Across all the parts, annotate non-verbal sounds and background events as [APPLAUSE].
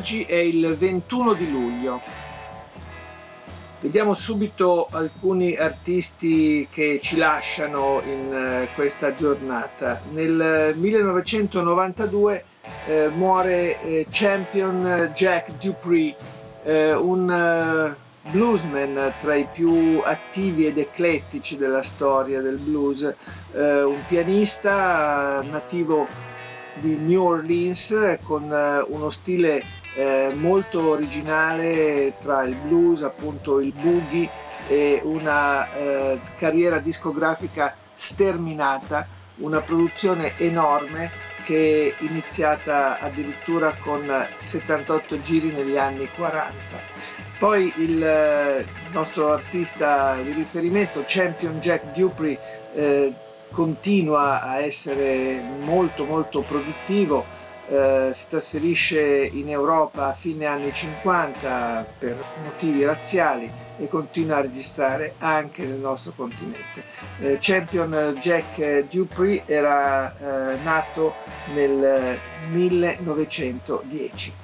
Oggi è il 21 di luglio. Vediamo subito alcuni artisti che ci lasciano in eh, questa giornata. Nel 1992 eh, muore eh, Champion Jack Dupree, eh, un eh, bluesman tra i più attivi ed eclettici della storia del blues, eh, un pianista nativo di New Orleans con uno stile eh, molto originale tra il blues, appunto il boogie e una eh, carriera discografica sterminata, una produzione enorme che è iniziata addirittura con 78 giri negli anni 40. Poi il eh, nostro artista di riferimento, Champion Jack Dupree, eh, continua a essere molto molto produttivo, eh, si trasferisce in Europa a fine anni 50 per motivi razziali e continua a registrare anche nel nostro continente. Eh, Champion Jack Dupree era eh, nato nel 1910.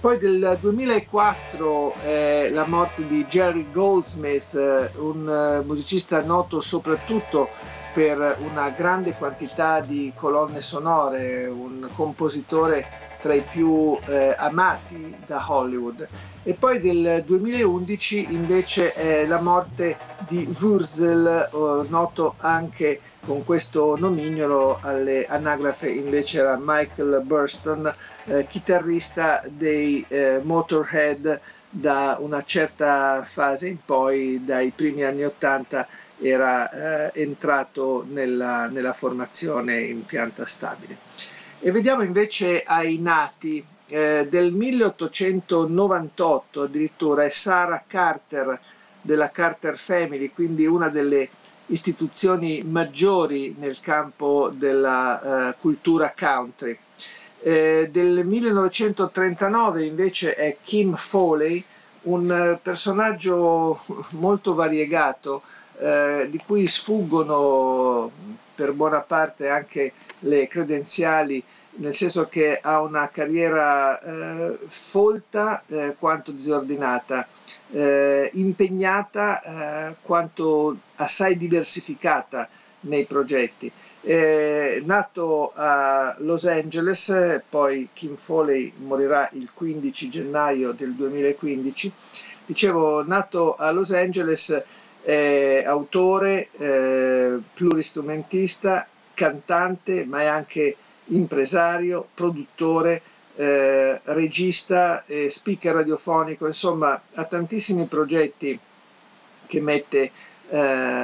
Poi del 2004 è la morte di Jerry Goldsmith, eh, un eh, musicista noto soprattutto per una grande quantità di colonne sonore, un compositore tra i più eh, amati da Hollywood. E poi del 2011 invece è la morte di Wurzel, eh, noto anche con questo nomignolo alle anagrafe invece era Michael Burston, eh, chitarrista dei eh, Motorhead da una certa fase in poi, dai primi anni 80 era eh, entrato nella, nella, formazione in pianta stabile. E vediamo invece ai nati eh, del 1898 addirittura è Sarah Carter della Carter Family, quindi una delle istituzioni maggiori nel campo della uh, cultura country. Eh, del 1939 invece è Kim Foley, un personaggio molto variegato, eh, di cui sfuggono per buona parte anche le credenziali, nel senso che ha una carriera eh, folta eh, quanto disordinata, eh, impegnata eh, quanto assai diversificata nei progetti. Eh, nato a Los Angeles, poi Kim Foley morirà il 15 gennaio del 2015, dicevo, nato a Los Angeles, è autore, eh, pluristrumentista, cantante, ma è anche impresario, produttore, eh, regista, eh, speaker radiofonico, insomma ha tantissimi progetti che mette eh,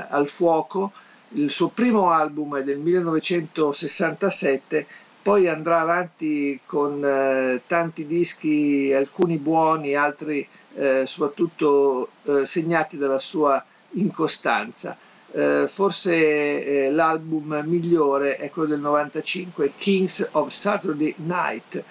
al fuoco. Il suo primo album è del 1967, poi andrà avanti con eh, tanti dischi, alcuni buoni, altri eh, soprattutto segnati dalla sua incostanza. Eh, forse eh, l'album migliore è quello del 95, Kings of Saturday Night.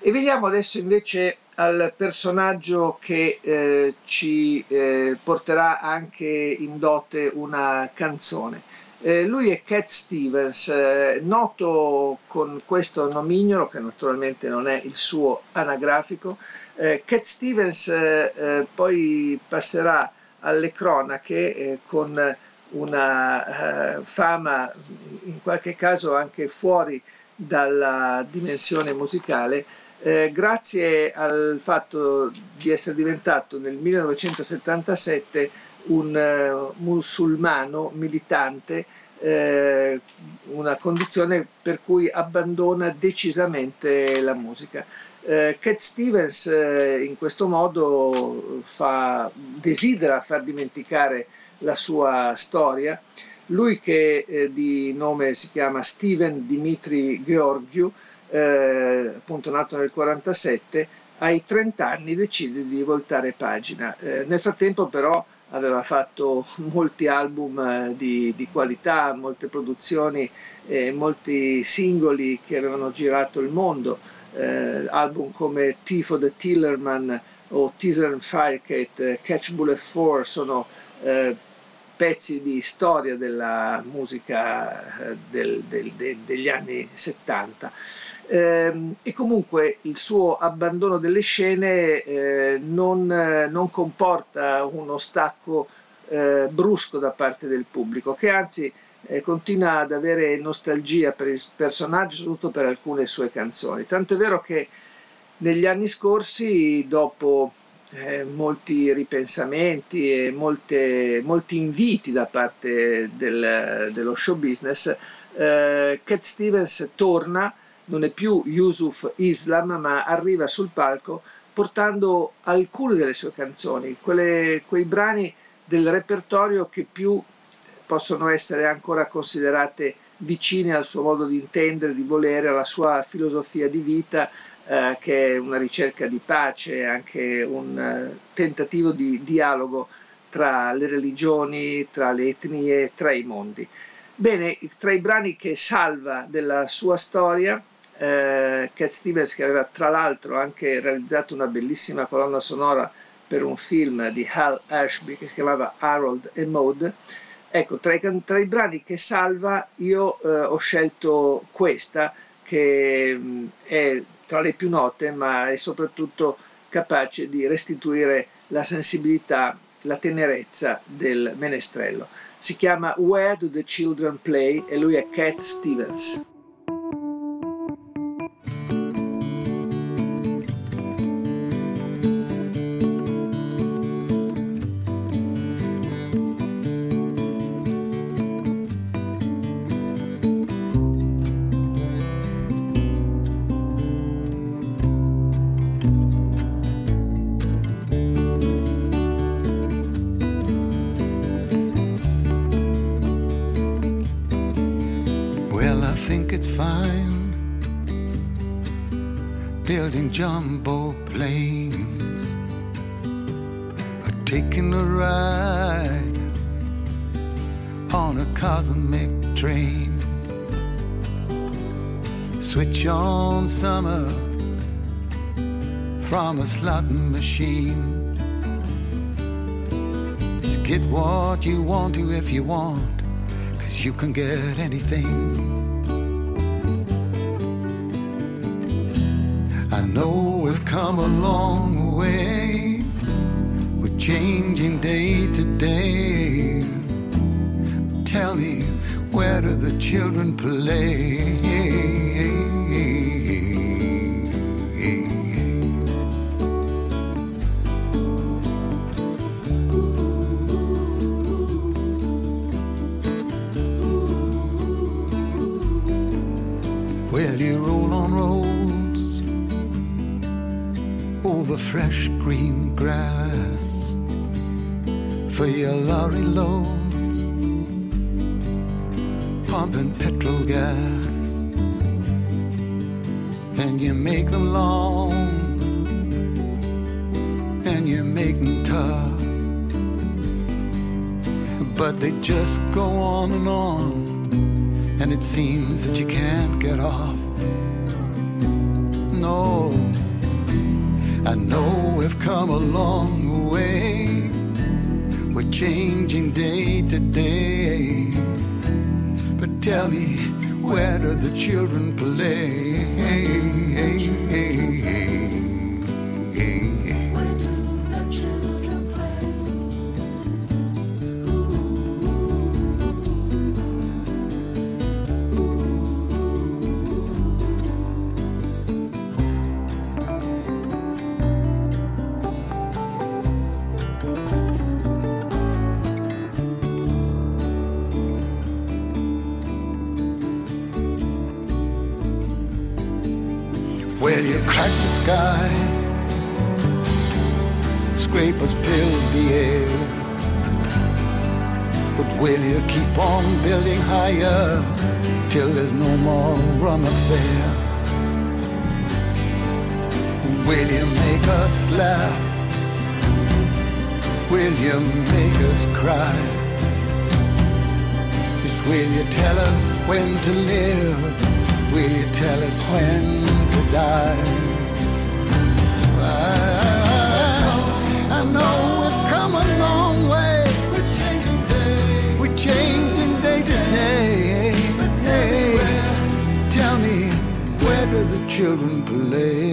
E vediamo adesso invece al personaggio che eh, ci eh, porterà anche in dote una canzone. Eh, lui è Cat Stevens, eh, noto con questo nomignolo, che naturalmente non è il suo anagrafico. Cat Stevens poi passerà alle cronache eh, con una eh, fama in qualche caso anche fuori dalla dimensione musicale, eh, grazie al fatto di essere diventato nel 1977 un eh, musulmano militante, eh, una condizione per cui abbandona decisamente la musica. Eh, Cat Stevens eh, in questo modo fa, desidera far dimenticare la sua storia. Lui che eh, di nome si chiama Steven Dimitri Georgiou eh, appunto nato nel 47, ai 30 anni decide di voltare pagina. Eh, nel frattempo però aveva fatto [LAUGHS] molti album eh, di, di qualità, molte produzioni, molti singoli che avevano girato il mondo, eh, album come Tifo the Tillerman o Teaser and Firecat, eh, Catch Bullet 4 sono eh, pezzi di storia della musica eh, del, del, de, degli anni 70. Eh, e comunque il suo abbandono delle scene eh, non, non, comporta uno stacco eh, brusco da parte del pubblico, che anzi eh, continua ad avere nostalgia per il personaggio, soprattutto per alcune sue canzoni. Tanto è vero che negli anni scorsi, dopo eh, molti ripensamenti e molte, molti inviti da parte del, dello show business, eh, Cat Stevens torna, non è più Yusuf Islam, ma arriva sul palco portando alcune delle sue canzoni, quelle, quei brani del repertorio che più possono essere ancora considerate vicine al suo modo di intendere, di volere, alla sua filosofia di vita, eh, che è una ricerca di pace, anche un uh, tentativo di dialogo tra le religioni, tra le etnie, tra i mondi. Bene, tra i brani che salva della sua storia, eh, Cat Stevens, che aveva tra l'altro anche realizzato una bellissima colonna sonora per un film di Hal Ashby che si chiamava Harold e Maud, ecco, tra i, tra i brani che salva io eh, ho scelto questa, che mh, mm, è tra le più note, ma è soprattutto capace di restituire la sensibilità, la tenerezza del menestrello. Si chiama Where Do the Children Play e lui è Cat Stevens. jumbo planes are taking a ride on a cosmic train. Switch on summer from a slot machine. Just get what you want to if you want, cause you can get anything. Know we've come a long way, we're changing day to day. Tell me, where do the children play? Fresh green grass for your lorry loads, pumping petrol gas, and you make them long and you make them tough, but they just go on and on, and it seems that you can't get off. Long way. We're changing day to day. But tell me, where do the children play? Sky. Scrapers fill the air. But will you keep on building higher till there's no more room up there? Will you make us laugh? Will you make us cry? Yes, will you tell us when to live? Will you tell us when to die? I, know we've come a long way. We're changing day. We're changing day to day. Tell me where do the children play?